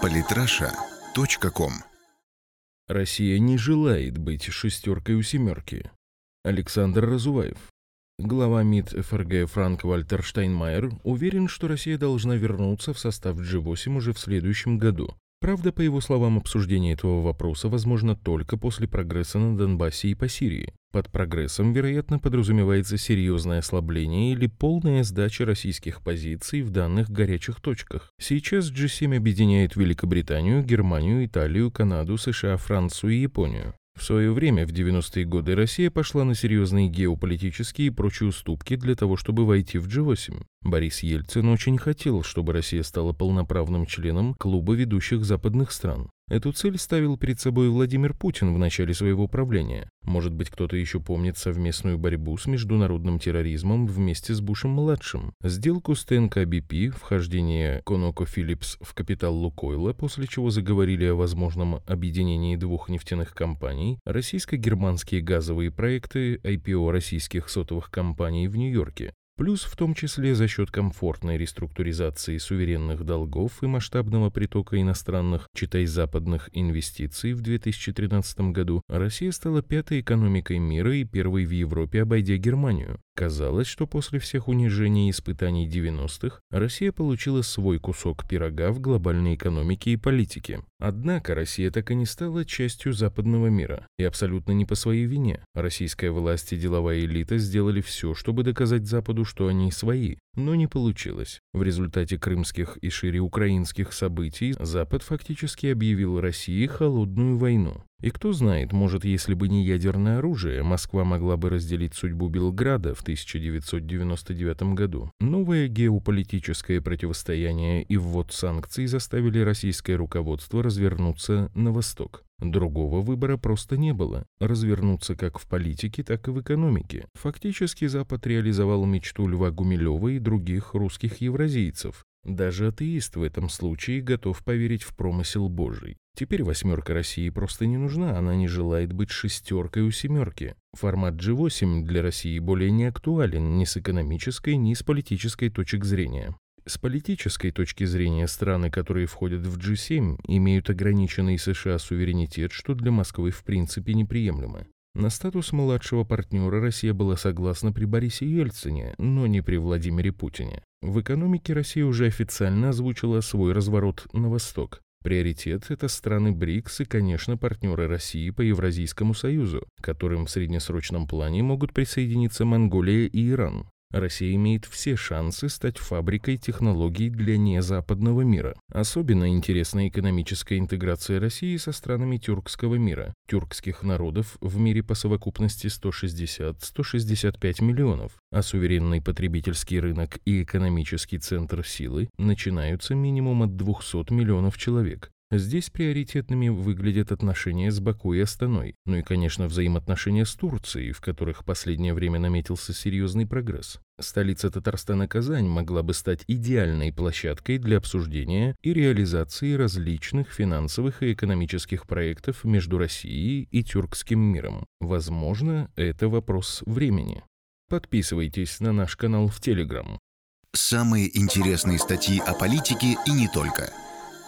Политраша.ком Россия не желает быть шестеркой у семерки. Александр Разуваев. Глава МИД ФРГ Франк Вальтер Штайнмайер уверен, что Россия должна вернуться в состав G8 уже в следующем году. Правда, по его словам, обсуждение этого вопроса возможно только после прогресса на Донбассе и по Сирии. Под прогрессом, вероятно, подразумевается серьезное ослабление или полная сдача российских позиций в данных горячих точках. Сейчас G7 объединяет Великобританию, Германию, Италию, Канаду, США, Францию и Японию. В свое время, в 90-е годы, Россия пошла на серьезные геополитические и прочие уступки для того, чтобы войти в G8. Борис Ельцин очень хотел, чтобы Россия стала полноправным членом клуба ведущих западных стран. Эту цель ставил перед собой Владимир Путин в начале своего правления. Может быть, кто-то еще помнит совместную борьбу с международным терроризмом вместе с Бушем-младшим, сделку с ТНК-БП, вхождение ConocoPhillips в капитал Лукойла, после чего заговорили о возможном объединении двух нефтяных компаний, российско-германские газовые проекты, IPO российских сотовых компаний в Нью-Йорке, Плюс в том числе за счет комфортной реструктуризации суверенных долгов и масштабного притока иностранных, читай западных инвестиций в 2013 году, Россия стала пятой экономикой мира и первой в Европе, обойдя Германию. Казалось, что после всех унижений и испытаний 90-х Россия получила свой кусок пирога в глобальной экономике и политике. Однако Россия так и не стала частью западного мира. И абсолютно не по своей вине. Российская власть и деловая элита сделали все, чтобы доказать Западу, что они свои. Но не получилось. В результате крымских и шире украинских событий Запад фактически объявил России холодную войну. И кто знает, может, если бы не ядерное оружие, Москва могла бы разделить судьбу Белграда в 1999 году. Новое геополитическое противостояние и ввод санкций заставили российское руководство развернуться на восток. Другого выбора просто не было. Развернуться как в политике, так и в экономике. Фактически Запад реализовал мечту Льва Гумилева и других русских евразийцев. Даже атеист в этом случае готов поверить в промысел Божий. Теперь восьмерка России просто не нужна, она не желает быть шестеркой у семерки. Формат G8 для России более не актуален ни с экономической, ни с политической точек зрения. С политической точки зрения страны, которые входят в G7, имеют ограниченный США суверенитет, что для Москвы в принципе неприемлемо. На статус младшего партнера Россия была согласна при Борисе Ельцине, но не при Владимире Путине. В экономике Россия уже официально озвучила свой разворот на восток. Приоритет – это страны БРИКС и, конечно, партнеры России по Евразийскому союзу, которым в среднесрочном плане могут присоединиться Монголия и Иран. Россия имеет все шансы стать фабрикой технологий для незападного мира. Особенно интересна экономическая интеграция России со странами тюркского мира. Тюркских народов в мире по совокупности 160-165 миллионов, а суверенный потребительский рынок и экономический центр силы начинаются минимум от 200 миллионов человек. Здесь приоритетными выглядят отношения с Баку и Астаной, ну и, конечно, взаимоотношения с Турцией, в которых в последнее время наметился серьезный прогресс. Столица Татарстана Казань могла бы стать идеальной площадкой для обсуждения и реализации различных финансовых и экономических проектов между Россией и тюркским миром. Возможно, это вопрос времени. Подписывайтесь на наш канал в Телеграм. Самые интересные статьи о политике и не только –